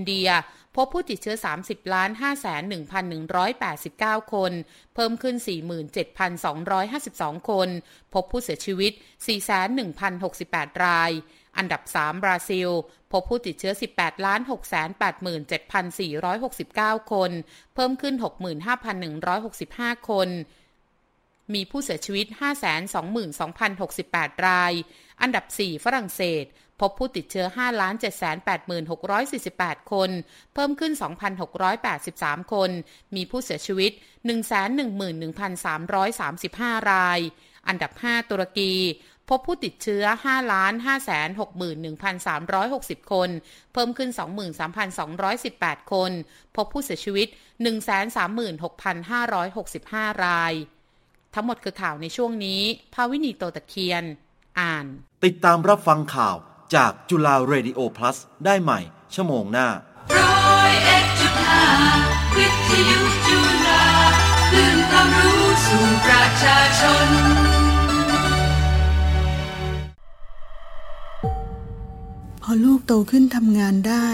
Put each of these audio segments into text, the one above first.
นเดีย พบผู้ติดเชื้อ 30ล้าน5 1,189 คน เพิ่มขึ้น 47,252 คน พบผู้เสียชีวิต 41,068 ราย อันดับ 3 บราซิล พบผู้ติดเชื้อ 18ล้าน687,469 คน เพิ่มขึ้น 65,165 คนมีผู้เสียชีวิต 522,068 ราย อันดับ 4 ฝรั่งเศส พบผู้ติดเชื้อ 5,786,448 คน เพิ่มขึ้น 2,683 คน มีผู้เสียชีวิต 111,335 ราย อันดับ 5 ตุรกี พบผู้ติดเชื้อ 5,561,360 คน เพิ่มขึ้น 23,218 คน พบผู้เสียชีวิต 136,565 ราย ทั้งหมดคือข่าวในช่วงนี้ ภาวินีโตตะเคียน อ่าน ติดตามรับฟังข่าว จากจุฬาเรดิโอ plus ได้ใหม่ ชั่วโมงหน้าร้อยเอ็ดจุดห้าวิทยุจุฬาคลื่นความรู้สู่ประชาชน พอลูกโตขึ้นทำงานได้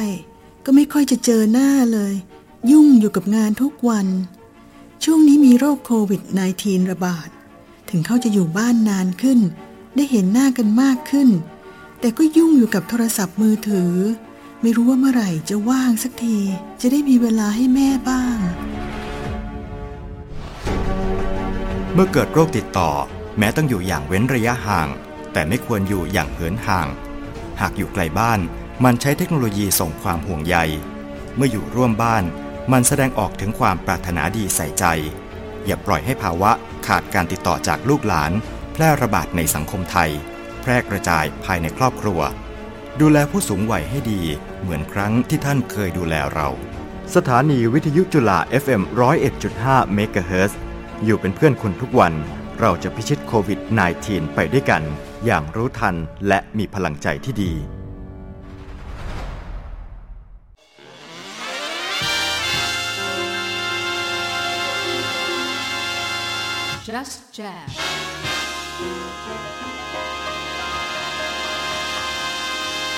ก็ไม่ค่อยจะเจอหน้าเลย ยุ่งอยู่กับงานทุกวัน ช่วงนี้มีโรคโควิด -19 ระบาด ถึงเขาจะอยู่บ้านนานขึ้น ได้เห็นหน้ากันมากขึ้น แต่ก็ยุ่งอยู่กับโทรศัพท์มือถือ ไม่รู้ว่าเมื่อไหร่จะว่างสักที จะได้มีเวลาให้แม่บ้าง เมื่อเกิดโรคติดต่อ แม้ต้องอยู่อย่างเว้นระยะห่าง แต่ไม่ควรอยู่อย่างเหินห่าง หากอยู่ไกลบ้าน มันใช้เทคโนโลยีส่งความห่วงใย เมื่ออยู่ร่วมบ้าน มันแสดงออกถึงความปรารถนาดีใส่ใจ อย่าปล่อยให้ภาวะขาดการติดต่อจากลูกหลาน แพร่ระบาดในสังคมไทย พร่กระจายภายในครอบครัว ดูแลผู้สูงวัยให้ดีเหมือนครั้งที่ท่านเคยดูแลเรา สถานีวิทยุจุฬา FM 101.5เมกะเฮิรตซ์อยู่เป็นเพื่อนคุณทุกวัน เราจะพิชิตโควิด -19 ไปด้วยกัน อย่างรู้ทันและมีพลังใจที่ดี Just Jazz.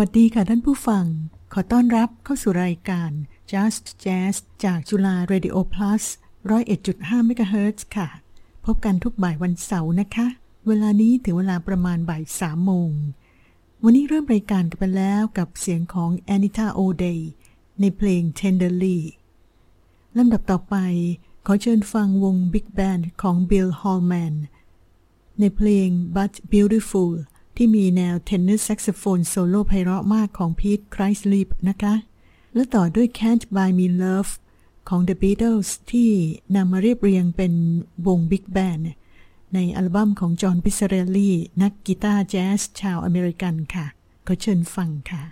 วัสดีค่ะท่านผู้ฟัง ขอต้อนรับเข้าสู่รายการ Just Jazz จากจุฬา Radio Plus 101.5 MHz ค่ะ พบกันทุกบ่ายวันเสาร์นะคะ เวลานี้ถึงเวลาประมาณบ่ายสามโมง วันนี้เริ่มรายการกันไปแล้วกับเสียงของ Anita O'Day ในเพลง Tenderly ลำดับต่อไป ขอเชิญฟังวง Big Band ของ Bill Hallman ในเพลง But Beautiful ที่มีแนวเทนนิสแซกโซโฟนโซโล่ไพเราะมากของพีทไครส์ลีปนะคะ และต่อด้วย Can't Buy Me Love ของ The Beatles ที่นำมาเรียบเรียงเป็นวงบิ๊กแบนในอัลบั้มของจอห์นพิซเรลลี่ นักกีตาร์แจ๊สชาวอเมริกันค่ะ ก็เชิญฟังค่ะ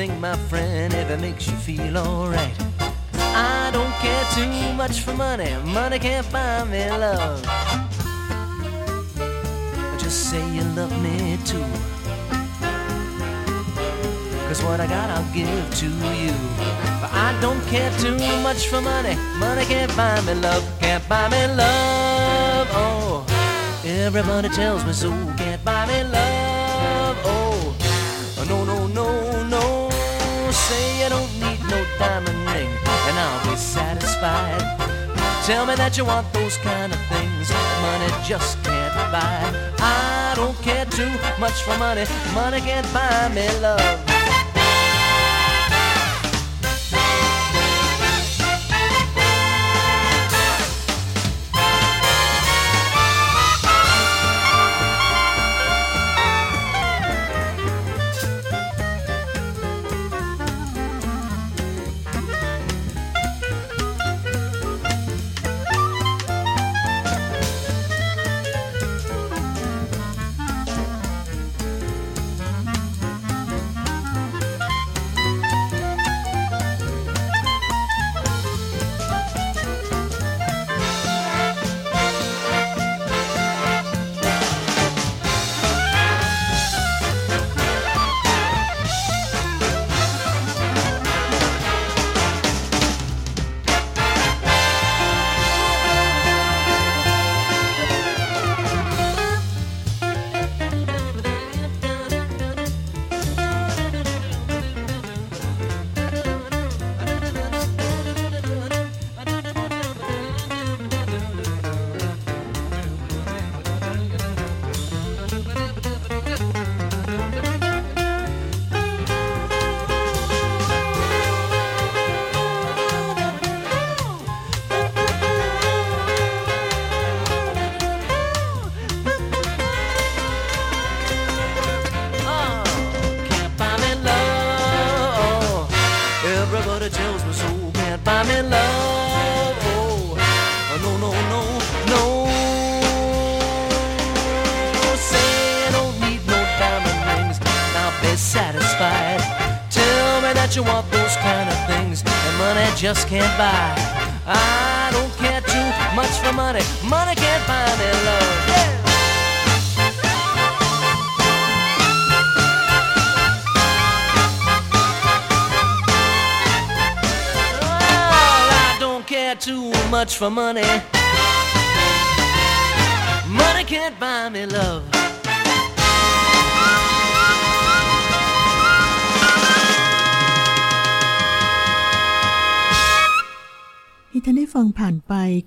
anything, my friend, it makes you feel alright. I don't care too much for money, money can't buy me love. Just say you love me too. Cause what I got I'll give to you. But I don't care too much for money, money can't buy me love, can't buy me love. Oh. Everybody tells me so, can't buy me love. Tell me that you want those kind of things money just can't buy. I don't care too much for money, money can't buy me love. Can't buy. I don't care too much for money. Money can't buy me love. Yeah. Well, I don't care too much for money. Money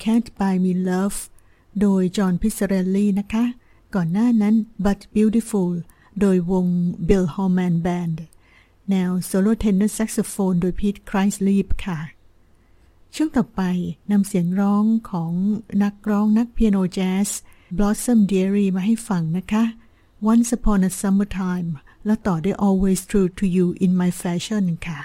Can't Buy Me Love โดยจอห์นพิสเรลลี่นะคะ ก่อนหน้านั้น But Beautiful โดยวง Bill Holman Band แนวโซโล่เทนเนอร์แซกโซโฟนโดยพีทครายส์ลีฟค่ะ ช่วงต่อไปนำเสียงร้องของนักร้องนักเปียโนแจ๊ส Blossom Dearie มาให้ฟังนะคะ Once Upon a Summertime และต่อด้วย Always True to You in My Fashion ค่ะ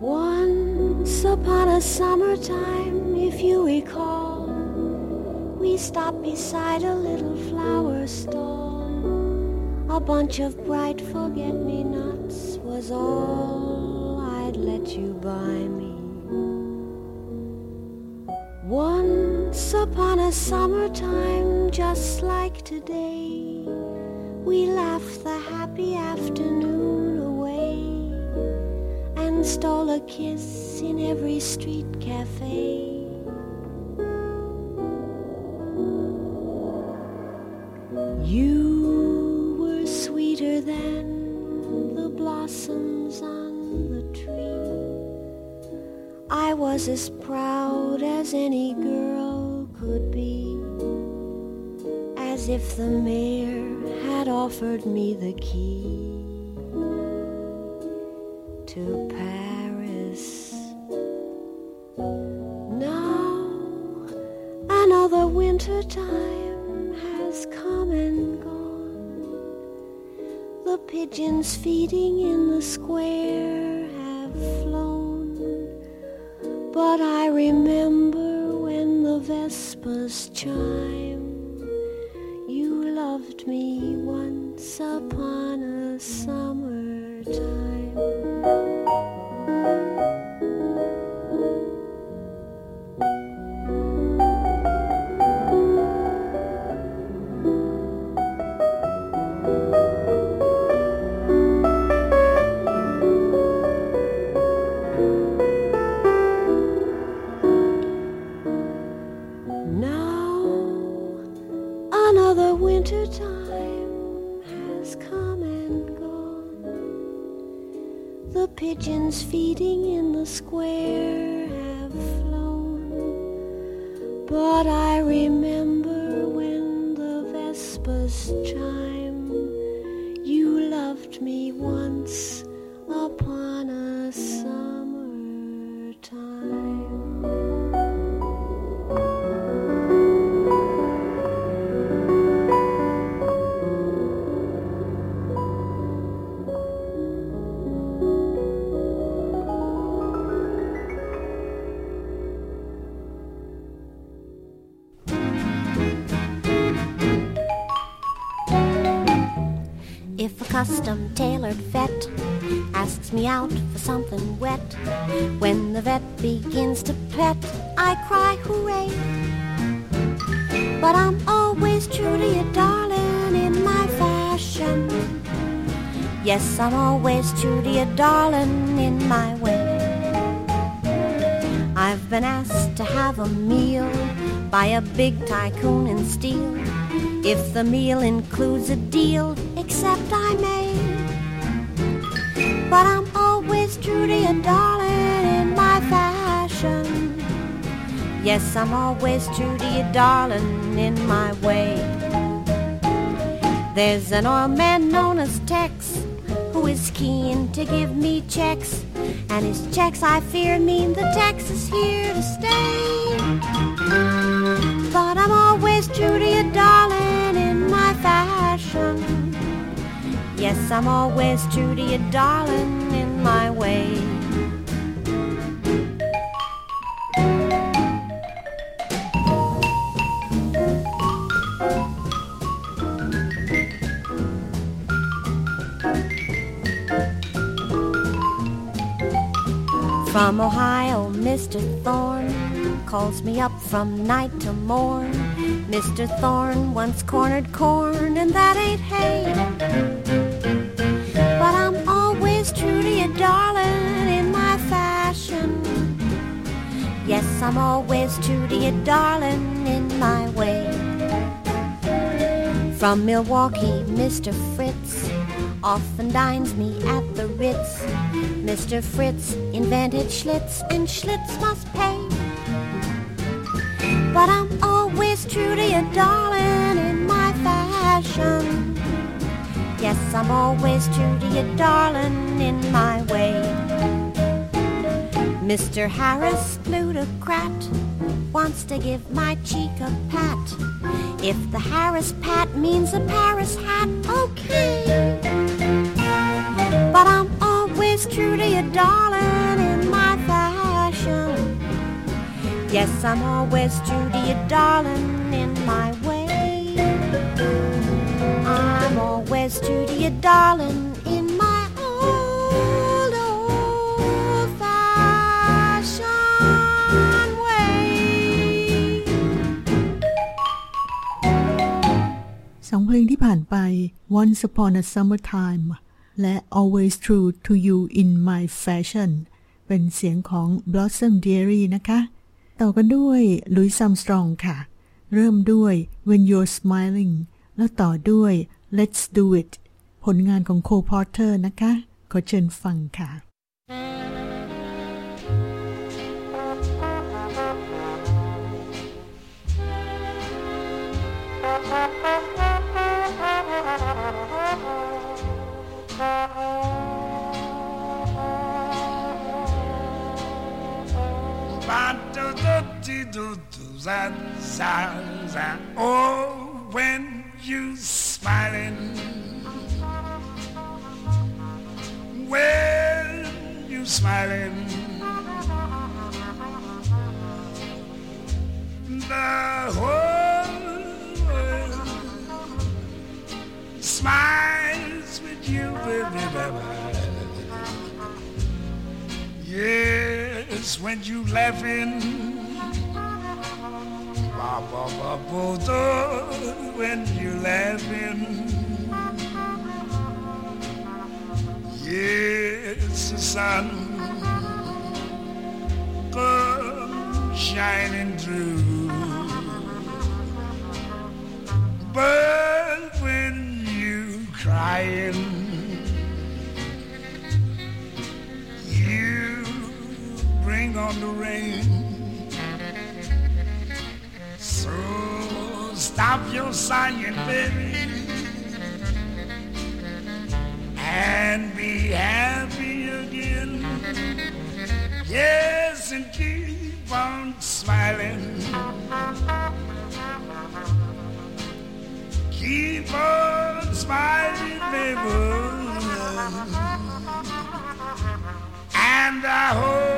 Once upon a summertime, if you recall, we stopped beside a little flower stall. A bunch of bright forget-me-nots was all I'd let you buy me. Once upon a summertime, just like today, we laughed the happy afternoon stole a kiss in every street cafe. You were sweeter than the blossoms on the tree. I was as proud as any girl could be, as if the mayor had offered me the key. To Paris. Now another winter time has come and gone. The pigeons feeding in the square have flown. But I remember when the vespers chime. You loved me once upon pigeons feeding in the square have flown. But I remember when the vespers chime. You loved me once upon custom tailored vet asks me out for something wet, when the vet begins to pet, I cry hooray. But I'm always true to you, darling, in my fashion. Yes, I'm always true to you, darling, in my way. I've been asked to have a meal by a big tycoon in steel. If the meal includes a deal, true darling, in my fashion. Yes, I'm always true to you, darling, in my way. There's an oil man known as Tex who is keen to give me checks. And his checks, I fear, mean the Tex is here to stay. But I'm always true to you, darling, in my fashion. Yes, I'm always true to you, darling, in my way. Ohio, Mr. Thorne calls me up from night to morn. Mr. Thorne once cornered corn, and that ain't hay. But I'm always true to you, darling, in my fashion. Yes, I'm always true to you, darling, in my way. From Milwaukee, Mr. Fritz often dines me at the Ritz. Mr. Fritz invented Schlitz, and Schlitz must pay. But I'm always true to you, darling, in my fashion. Yes, I'm always true to you, darling, in my way. Mr. Harris, plutocrat, wants to give my cheek a pat. If the Harris pat means a Paris hat, okay. But I'm true to you, darling, in my fashion. Yes, I'm always true to you, darling, in my way. I'm always true to you, darling, in my old, old fashioned way. สองเพลงที่ผ่านไป Once Upon a Summertime และ Always True to You in My Fashion เป็นเสียงของ Blossom Diary นะคะ ต่อกันด้วย Louis Armstrong ค่ะ เริ่มด้วย When You're Smiling แล้วต่อด้วย Let's Do It ผลงานของ Cole Porter นะคะ ขอเชิญฟังค่ะ ti do do za za za. Oh, when you smiling, when you smiling, the whole world smiles with you, baby, baby. Yes, when you laughing, ba when you're laughing. Yes, the sun comes shining through. But when you crying, you bring on the rain. Stop your sighing, baby, and be happy again. Yes, and keep on smiling. Keep on smiling, baby. And I hope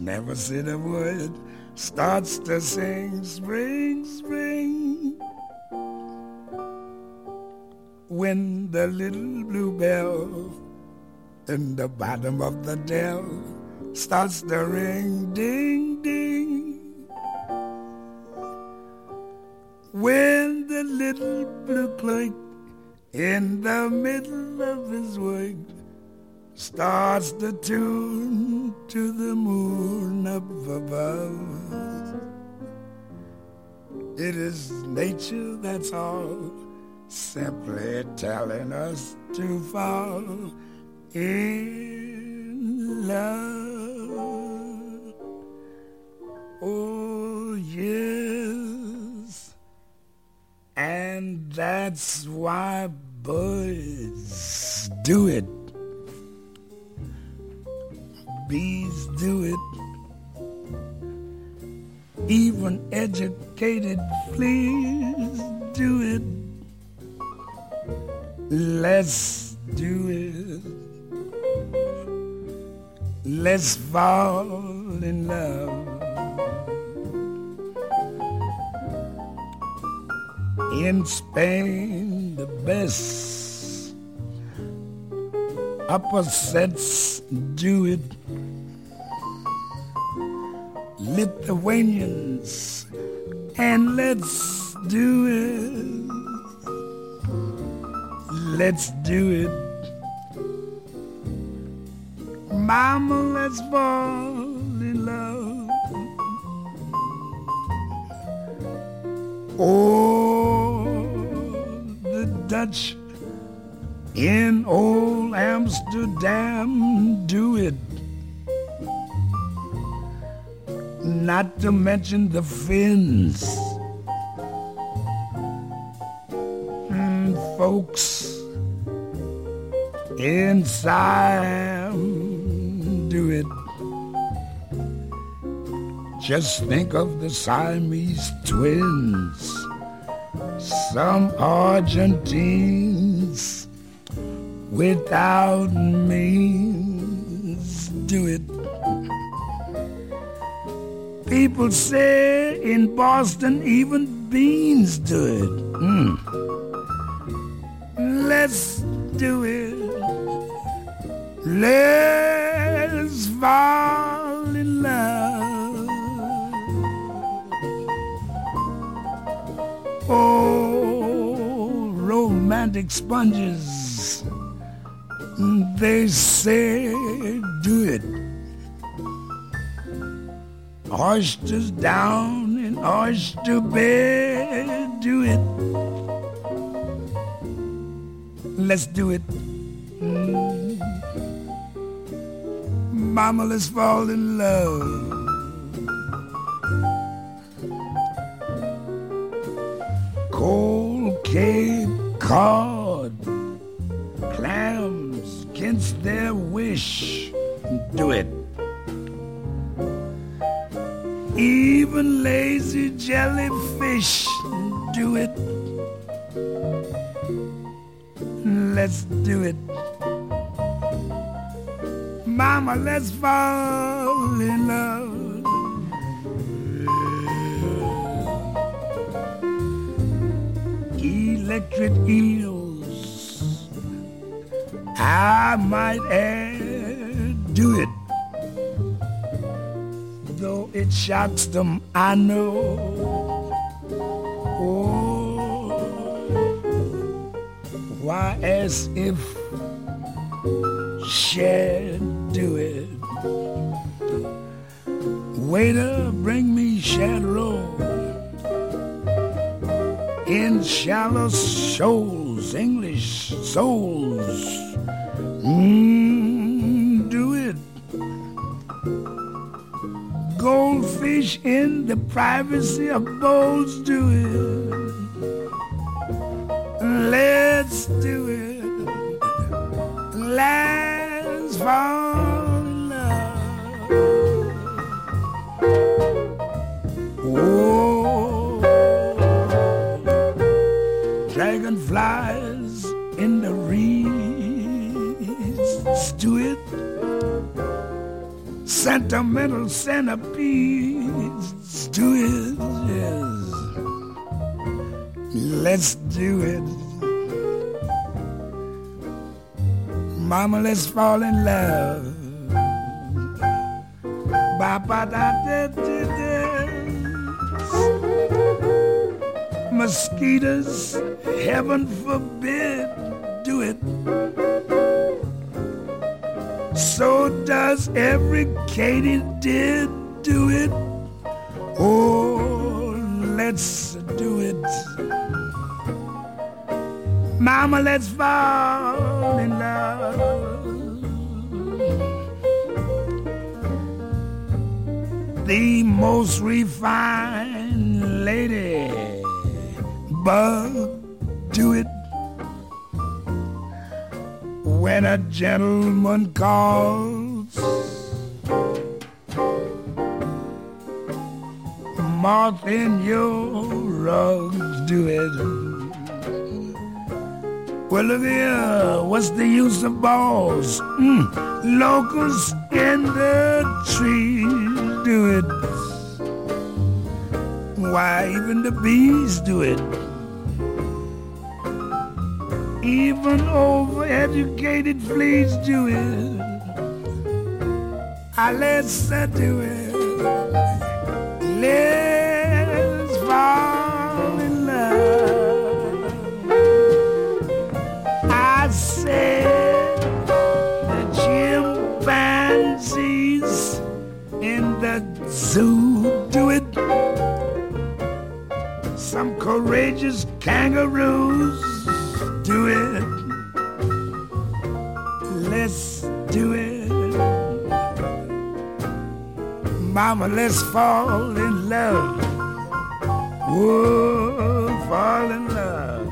never said a word, starts to sing spring, spring. When the little bluebell in the bottom of the dell starts to ring, ding, ding. When the little blue clerk in the middle of his work starts to tune to the moon up above. It is nature that's all, simply telling us to fall in love. Oh, yes. And that's why birds do it. Bees do it. Even educated fleas do it. Let's do it. Let's fall in love. In Spain, the best sets do it. Lithuanians, and let's do it. Let's do it. Mama, let's fall in love. Oh, the Dutch in old Amsterdam do it. Not to mention the Finns. Mm, folks in Siam do it. Just think of the Siamese twins. Some Argentines without means do it. People say in Boston even beans do it. Mm. Let's do it. Let's fall in love. Oh, romantic sponges. They say do it. Oysters down in oyster bed, do it. Let's do it. Mm. Mama, let's fall in love. Cold Cape Cod, Even lazy jellyfish, do it. Let's do it. Mama, let's fall in love. Electric eels, I might add, do it. It shocks them, I know. Oh, why, as if shed do it. Waiter, bring me shad roll in shallow shoals, English soles. Mm, privacy of do it. Let's do it. Let's fall in love. Oh, dragonflies in the reeds, do it. Sentimental centipedes, Let's do it. Mama, let's fall in love. Da da da da. Mosquitoes, heaven forbid, do it. So does every katydid do it. Oh, let's do it. Mama, let's fall in love. The most refined lady bug do it when a gentleman calls. Moth in your rugs do it Well, look here, what's the use of balls? Mm, locusts in the trees do it. Why, even the bees do it. Even overeducated fleas do it. I let's do it. Let's courageous kangaroos do it. Let's do it. Mama, let's fall in love. Whoa, fall in love.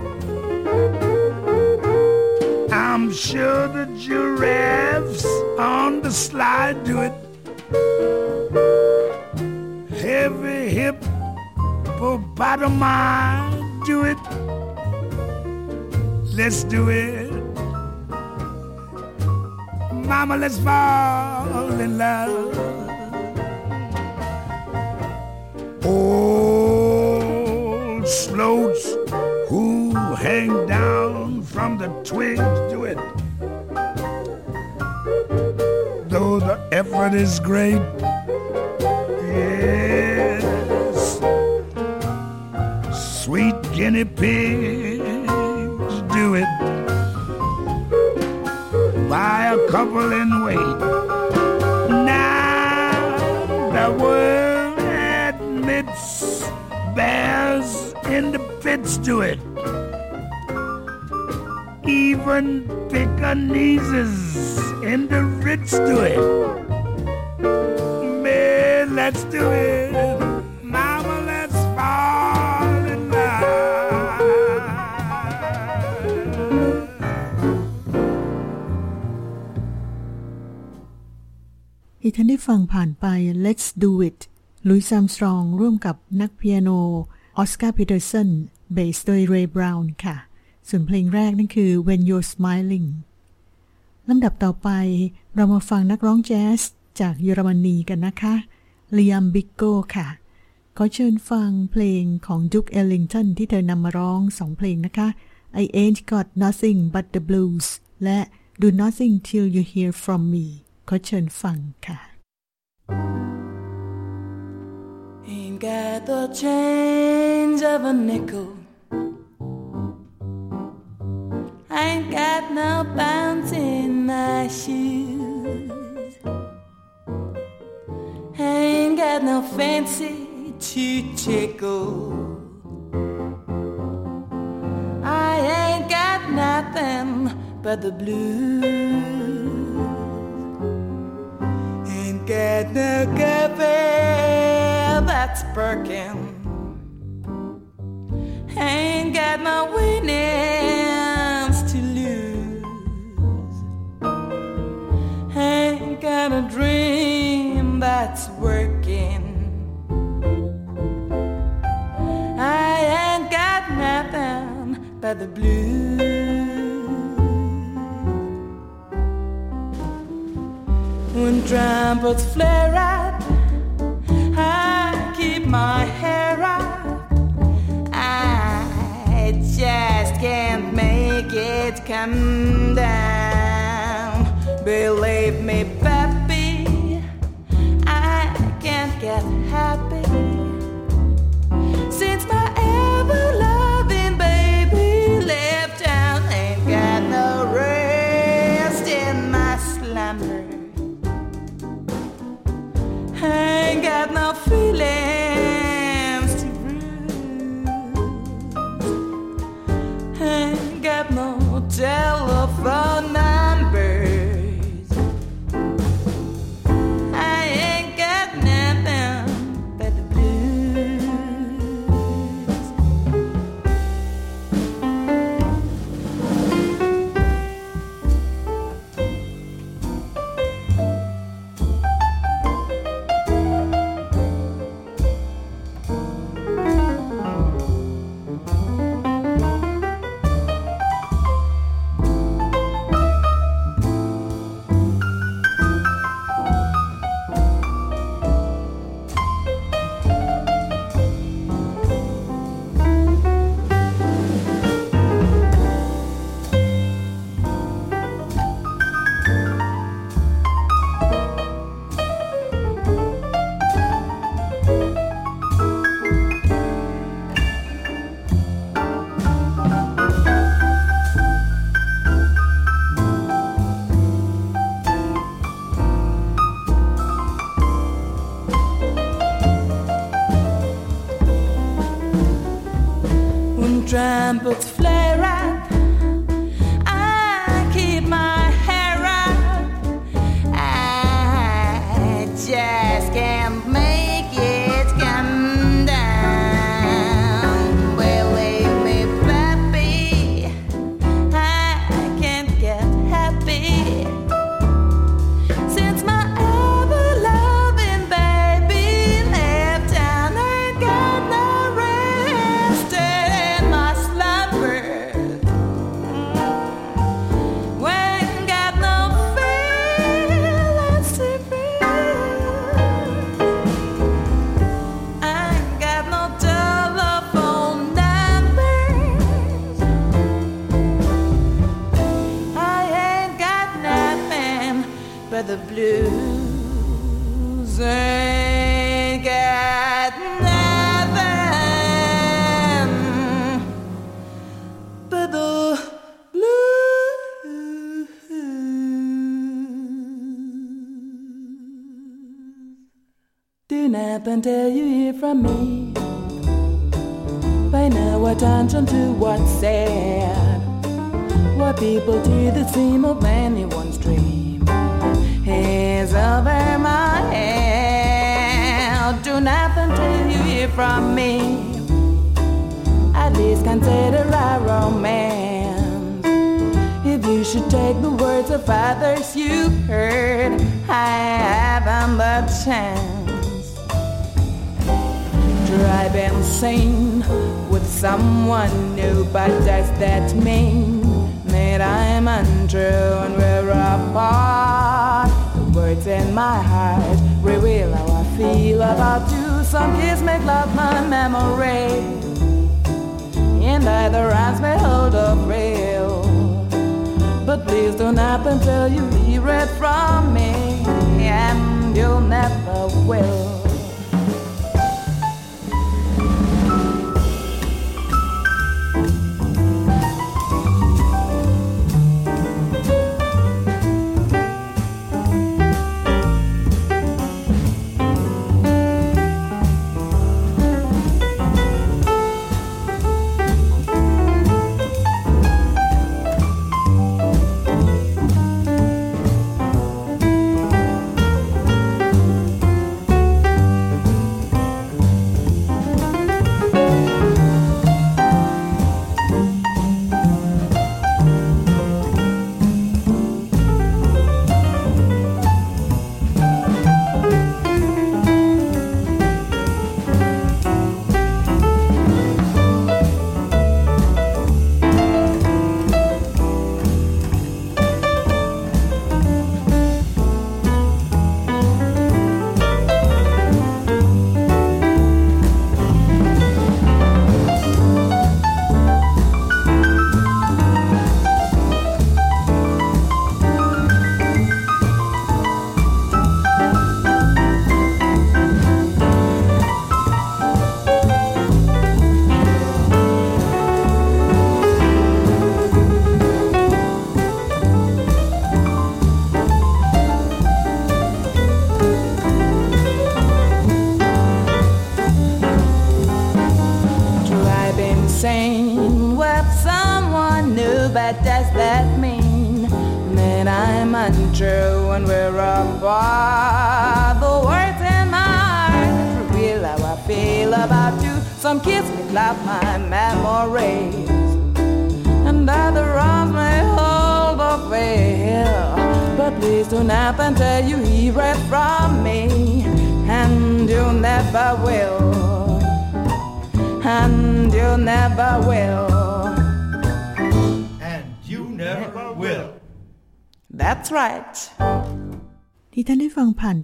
I'm sure the giraffes on the slide do it. Heavy hip, bottom hippopotami do it. Let's do it. Mama, let's fall in love. Old floats who hang down from the twigs do it. Though the effort is great, guinea pigs do it. Buy a couple and wait. Now the world admits bears in the pits do it. Even Pekingese in the Ritz do it. Man, let's do it. ท่านได้ฟังผ่านไป Let's Do It ลุยซัมสตรองร่วมกับนักเปียโนออสการ์พีเตอร์สันเบสโดยเรย์บราวน์ค่ะ ส่วนเพลงแรกนั่นคือ When You're Smiling ลำดับต่อไปเรามาฟังนักร้องแจ๊สจากเยอรมนีกันนะคะเลียมบิกโก้ค่ะขอเชิญฟังเพลงของดุกเอลลิงตันที่เธอนำมาร้องสองเพลงนะคะ I Ain't Got Nothing But the Blues และ Do Nothing Till You Hear From Me ขอเชิญฟังค่ะ Ain't got the change of a nickel. Ain't got no bounce in my shoes. Ain't got no fancy to tickle. I ain't got nothing but the blues. No cafe that's broken. Ain't got no winnings to lose. Ain't got a dream that's working. I ain't got nothing but the blues. Trumpets flare up, I keep my hair up. I just can't make it come Nothing till you hear from me. Pay no attention to what's said. What people do that seem of anyone's dream is over my head. Do nothing till you hear from me. At least consider our romance. If you should take the words of others you heard, I haven't the chance. Drive insane with someone new, but does that mean that I'm untrue and we're apart? The words in my heart reveal how I feel about you. Some kids make love my memory, and other eyes may hold up real. But please don't happen till you hear it from me, and you'll never will.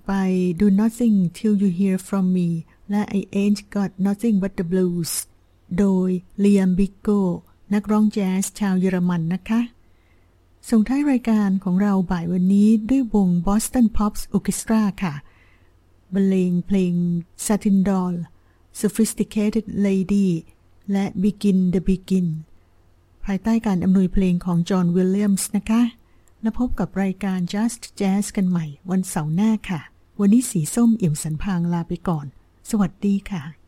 ไป Do Nothing Till You Hear From Me และ I Ain't Got Nothing But the Blues โดย Liam Biggo นักร้องแจ๊สชาวเยอรมันนะคะ ส่งท้ายรายการของเราบ่ายวันนี้ด้วยวง Boston Pops Orchestra ค่ะบรรเลงเพลง Satin Doll Sophisticated Lady และ Begin the Begin ภายใต้การอำนวยเพลงของจอห์นวิลเลียมส์นะคะ และพบกับรายการ Just Jazz กันใหม่วันเสาร์หน้าค่ะ วันนี้สีส้มเอี่ยมสันพางลาไปก่อน สวัสดีค่ะ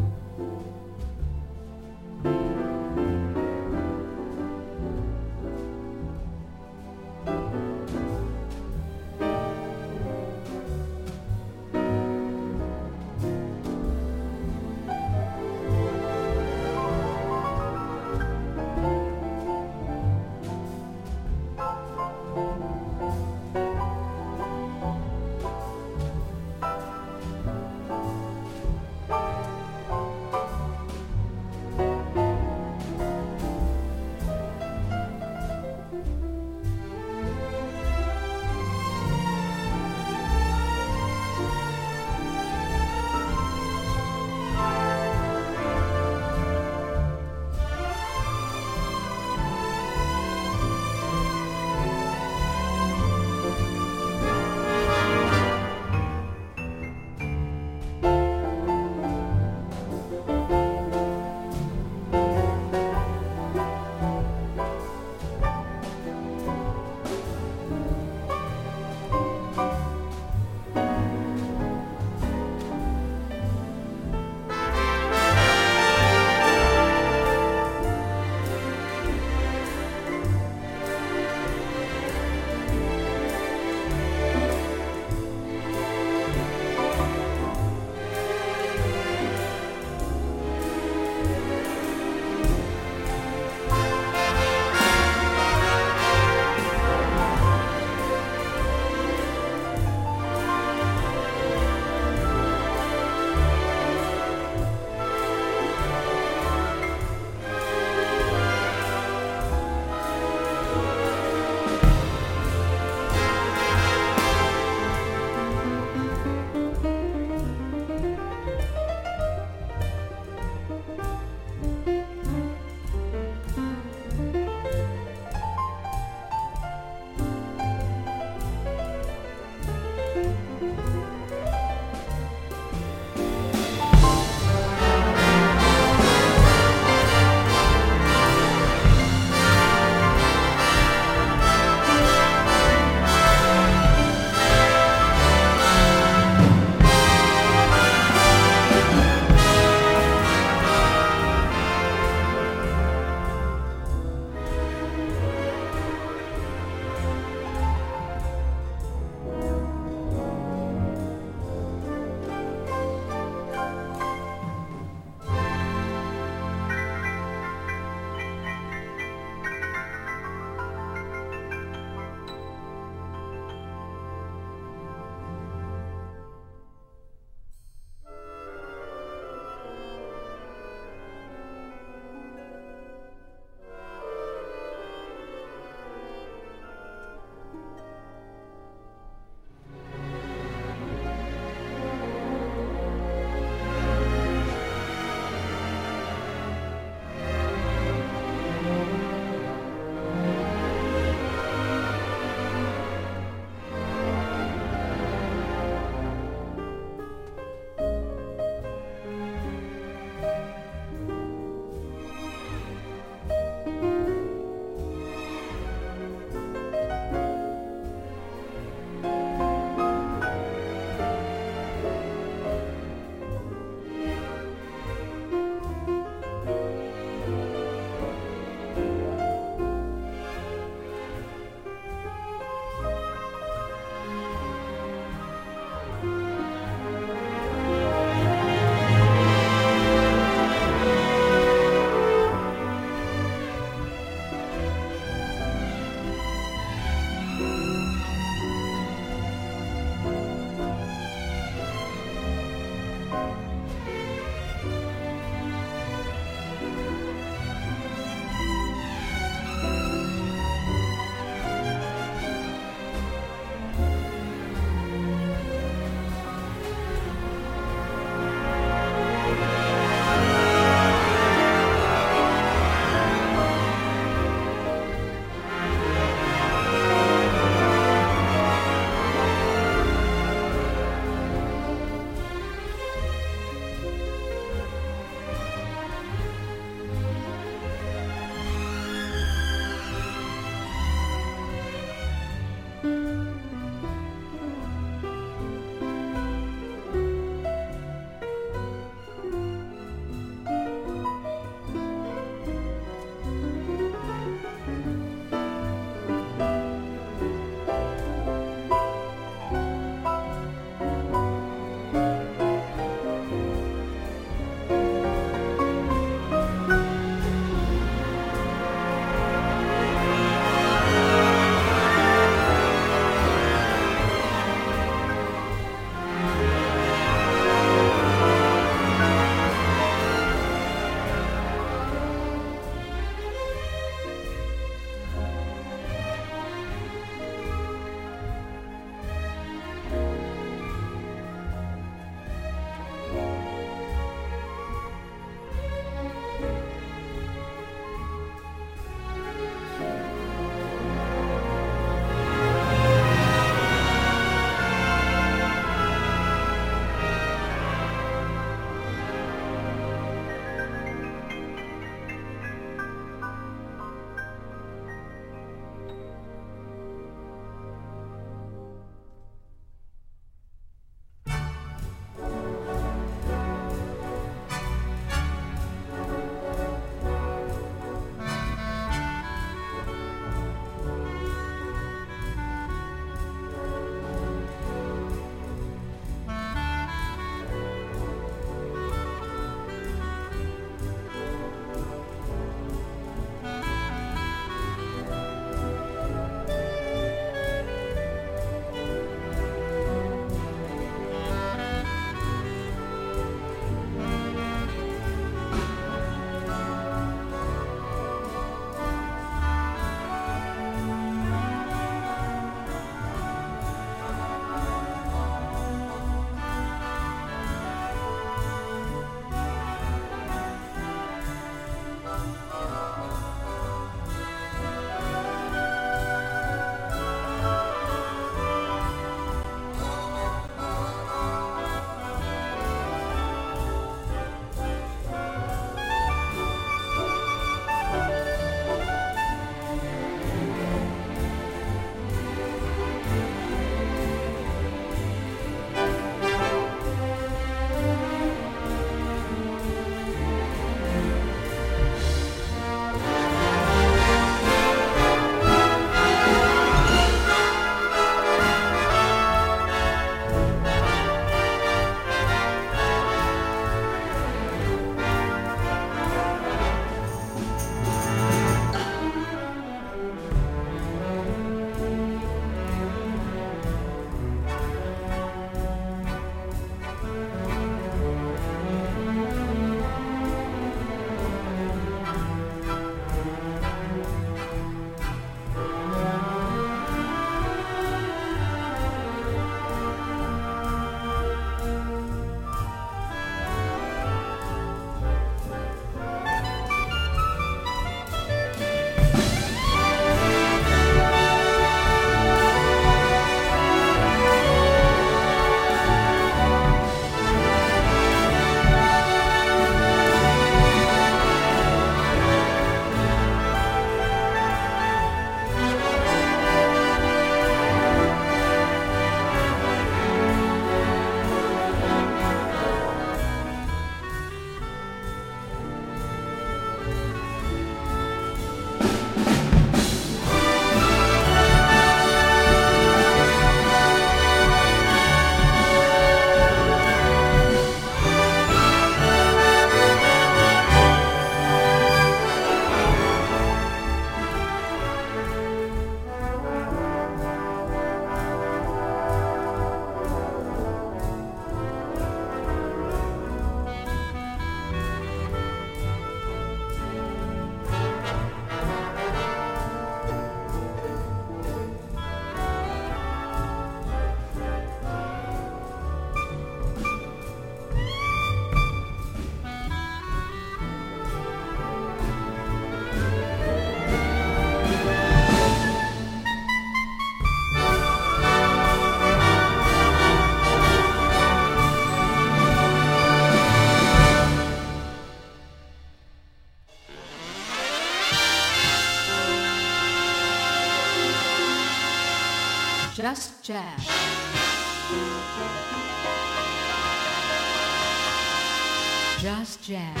Just Jazz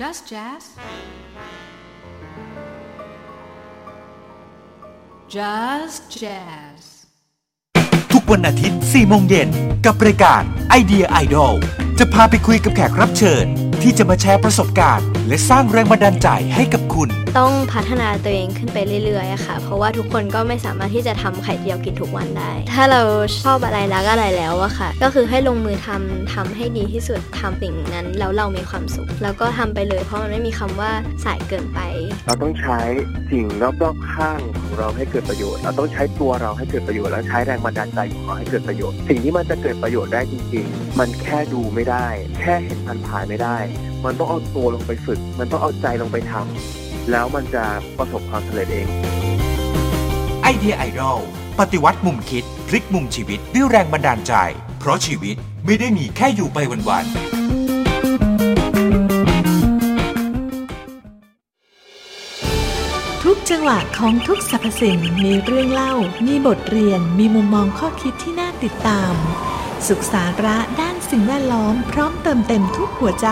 Just Jazz Just Jazz ทุกวันอาทิตย์4โมงเย็นกับรายการไอเดียไอดอลจะพาไปคุยกับแขกรับเชิญ ที่จะมาแชร์ประสบการณ์ และสร้างแรงบันดาลใจให้กับคุณ ต้องพัฒนาตัวเองขึ้นไปเรื่อยๆค่ะ เพราะว่าทุกคนก็ไม่สามารถที่จะทำไข่เจียวกินทุกวันได้ ถ้าเราชอบอะไรรักอะไรแล้วอะค่ะ ก็คือให้ลงมือทำทำให้ดีที่สุดทำสิ่งนั้นแล้วเรามีความสุข แล้วก็ทำไปเลย เพราะมันไม่มีคำว่าสายเกินไป เราต้องใช้สิ่งรอบๆข้างของเราให้เกิดประโยชน์ เราต้องใช้ตัวเราให้เกิดประโยชน์แล้วใช้แรงบันดาลใจของเราให้เกิดประโยชน์ สิ่งที่มันจะเกิดประโยชน์ได้จริงๆ มันแค่ดูไม่ได้ แค่เห็นผ่านผ่านไม่ได้ มันต้องเอาตัวลงไปฝึก มันต้องเอาใจลงไปทำ แล้วมันจะประสบความสำเร็จเอง ไอเดียไอดอลปฏิวัติมุมคิด พลิกมุมชีวิตด้วยแรงบันดาลใจ เพราะชีวิตไม่ได้มีแค่อยู่ไปวันๆทุกจังหวะของทุกสรรพสิ่งมีเรื่องเล่า มีบทเรียน มีมุมมองข้อคิดที่น่าติดตาม สุขสาระด้านสิ่งแวดล้อมพร้อมเติมเต็มทุกหัวใจ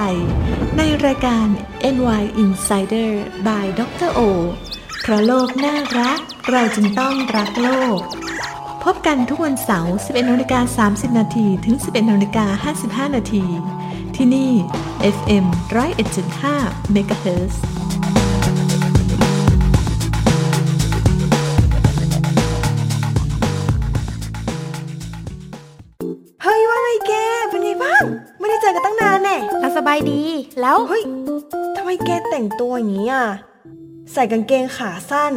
ในรายการ NY Insider by ดรโอเพราะโลกน่ารัก เราจึงต้องรักโลก พบกันทุกวันเสาร์ 11นาฬิกา30 นาทีถึง 11นาฬิกา55 นาที ที่นี่ FM 101.5 MHz าสบายดีแล้ว เฮ้ยทำไมแกแต่งตัวอย่างนี้อะ ใส่กางเกงขาสั้น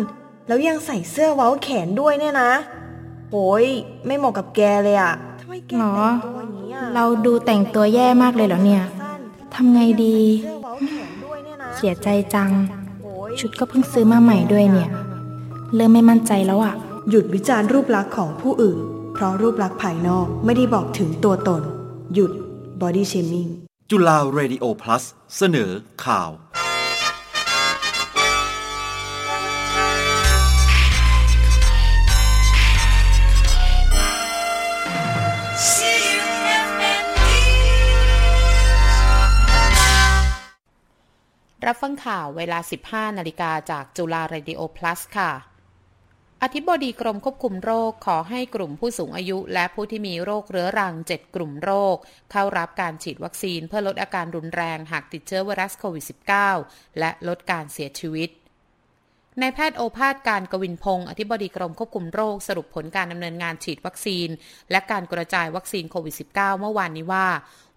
แล้วยังใส่เสื้อเว้าแขนด้วยเนี่ยนะโอ้ยไม่เหมาะกับแกเลยอะทำไมแกหรอ แต่งตัวอย่างนี้อะเราดูแต่งตัวแย่มากเลยเหรอเนี่ยทำไงดีเสียใจจังชุดก็เพิ่งซื้อมาใหม่ด้วยเนี่ย เริ่มไม่มั่นใจแล้วอะหยุดวิจารณ์รูปลักษณ์ของผู้อื่น เพราะรูปลักษณ์ภายนอกไม่ได้บอกถึงตัวตน หยุด body shaming จุฬา Radio Plus เสนอข่าว รับฟังข่าวเวลา 15 นาฬิกาจากจุฬา Radio Plus ค่ะ อธิบดีกรมควบคุมโรคขอให้กลุ่มผู้สูงอายุและผู้ที่มีโรคเรื้อรัง 7 กลุ่มโรค เข้ารับการฉีดวัคซีนเพื่อลดอาการรุนแรงหากติดเชื้อไวรัสโควิด -19 และลดการเสียชีวิตนายแพทย์โอภาสการกวินพงศ์อธิบดีกรมควบคุมโรคสรุปผลการดำเนินงานฉีดวัคซีน และการกระจายวัคซีนโควิด -19 เมื่อวานนี้ว่า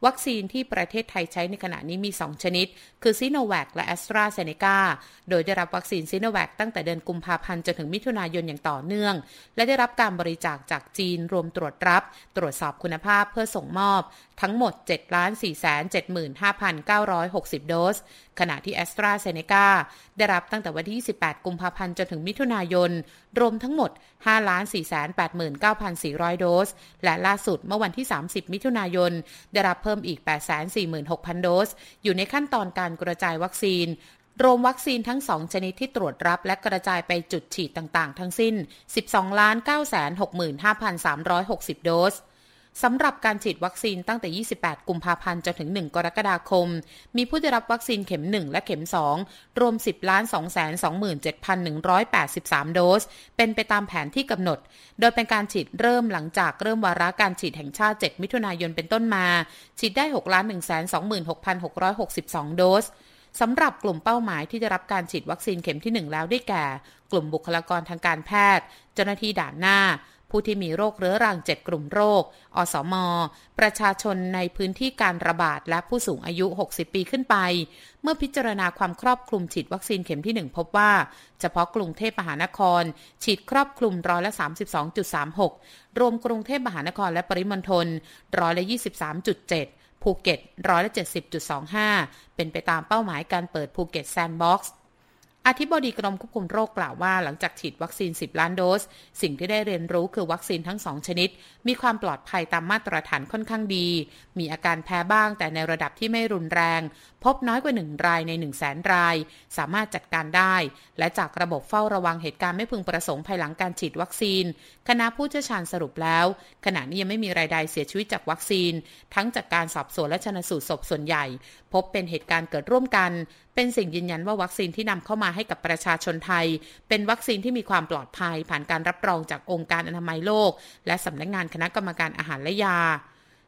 วัคซีนที่ประเทศไทยใช้ในขณะนี้มี 2 ชนิด คือซีโนแวคและแอสตราเซเนกาโดยได้รับวัคซีนซีโนแวคตั้งแต่เดือนกุมภาพันธ์จนถึงมิถุนายนอย่างต่อเนื่อง และได้รับการบริจาคจากจีนรวมตรวจรับ ตรวจสอบคุณภาพเพื่อส่งมอบ ทั้งหมด 7,475,960 โดส ขณะที่แอสตราเซเนกาได้รับตั้งแต่วันที่ 28 กุมภาพันธ์จนถึงมิถุนายน รวมทั้งหมด 5,489,400 โดส และล่าสุดเมื่อวันที่ 30 มิถุนายน ได้รับเพิ่มอีก 846,000 โดส อยู่ในขั้นตอนการกระจายวัคซีนรวมวัคซีนทั้ง 2 ชนิดที่ตรวจรับและกระจายไปจุดฉีดต่างๆ ทั้งสิ้น 12,965,360 โดส สำหรับการฉีดวัคซีนตั้งแต่ 28 กุมภาพันธ์จนถึง 1 กรกฎาคม มีผู้ได้รับวัคซีนเข็ม 1 และเข็ม 2 รวม 10ล้าน227,183 โดส เป็นไปตามแผนที่กำหนด โดยเป็นการฉีดเริ่มหลังจากเริ่มวาระการฉีดแห่งชาติ 7 มิถุนายนเป็นต้นมา ฉีดได้ 6ล้าน126,662 โดสสำหรับกลุ่มเป้าหมายที่ได้รับการฉีดวัคซีนเข็มที่ 1 แล้วได้แก่ กลุ่มบุคลากรทางการแพทย์ เจ้าหน้าที่ด่านหน้า ผู้ที่มีโรคเรื้อรัง 7 กลุ่มโรค อสม ประชาชนในพื้นที่การระบาดและผู้สูงอายุ 60 ปีขึ้นไป เมื่อพิจารณาความครอบคลุมฉีดวัคซีนเข็มที่ 1 พบว่า เฉพาะกรุงเทพมหานคร ฉีดครอบคลุมร้อยละ 32.36 รวมกรุงเทพมหานครและปริมณฑลร้อยละ 23.7 ภูเก็ตร้อยละ 70.25 เป็นไปตามเป้าหมายการเปิดภูเก็ตแซนด์บ็อกซ์ อธิบดีกรมควบคุมโรคกล่าวว่า หลังจากฉีดวัคซีน 10 ล้านโดส สิ่งที่ได้เรียนรู้คือวัคซีนทั้งสองชนิด มีความปลอดภัยตามมาตรฐานค่อนข้างดี มีอาการแพ้บ้างแต่ในระดับที่ไม่รุนแรง พบน้อยกว่า 1 รายใน 1 0 0 0 0แสนราย สามารถจัดการได้ และจากระบบเฝ้าระวังเหตุการณ์ไม่พึงประสงค์ภายหลังการฉีดวัคซีน คณะผู้เชี่ยวชาญสรุปแล้ว ขณะนี้ยังไม่มีรายใดเสียชีวิตจากวัคซีน ทั้งจากการสอบสวนและชนสูตรศพส่วนใหญ่ พบเป็นเหตุการณ์เกิดร่วมกัน เป็นสิ่งยืนยันว่าวัคซีนที่นำเข้ามาให้กับประชาชนไทย เป็นวัคซีนที่มีความปลอดภัย ผ่านการรับรองจากองค์การอนามัยโลก และสำนักงงานคณะกรรมการอาหารและยา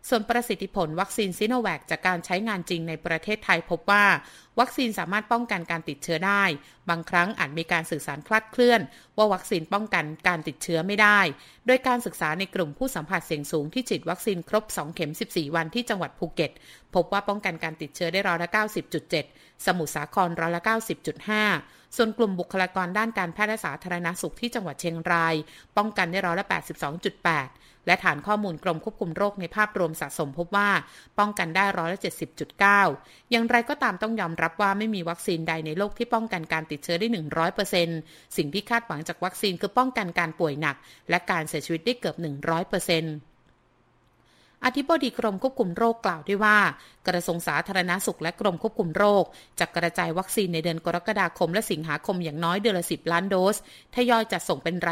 ส่วนประสิทธิผลวัคซีนซิโนแวคจากการใช้งานจริงในประเทศไทยพบว่า วัคซีนสามารถป้องกันการติดเชื้อได้ บางครั้งอาจมีการสื่อสารคลาดเคลื่อน ว่าวัคซีนป้องกันการติดเชื้อไม่ได้ โดยการศึกษาในกลุ่มผู้สัมผัสเสี่ยงสูงที่ฉีดวัคซีนครบ 2 เข็ม 14 วันที่จังหวัดภูเก็ต พบว่าป้องกันการติดเชื้อได้ร้อยละ90.7 สมุทรสาครร้อยละ90.5 ส่วนกลุ่มบุคลากรด้านการแพทย์และสาธารณสุขที่จังหวัดเชียงราย ป้องกันได้ร้อยละ82.8 และฐานข้อมูลกรมควบคุมโรคในภาพรวมสะสมพบว่าป้องกันได้ร้อยละ70.9 อย่างไรก็ตามต้องยอมรับว่าไม่มีวัคซีนใดในโลกที่ป้องกันการติดเชื้อได้ 100%สิ่งที่คาดหวังจากวัคซีนคือป้องกันการป่วยหนัก และการเสียชีวิตได้เกือบ 100%อธิบดีกรมควบคุมโรคกล่าวด้วยว่า กระทรวงสาธารณาสุขและกรมควบคุมโรคจะกระจายวัคซีนในเดือนกรกฎาคมและสิงหาคมอย่างน้อยเดือนละ 10 ล้านโดส ทยอยจัดส่งเป็นราย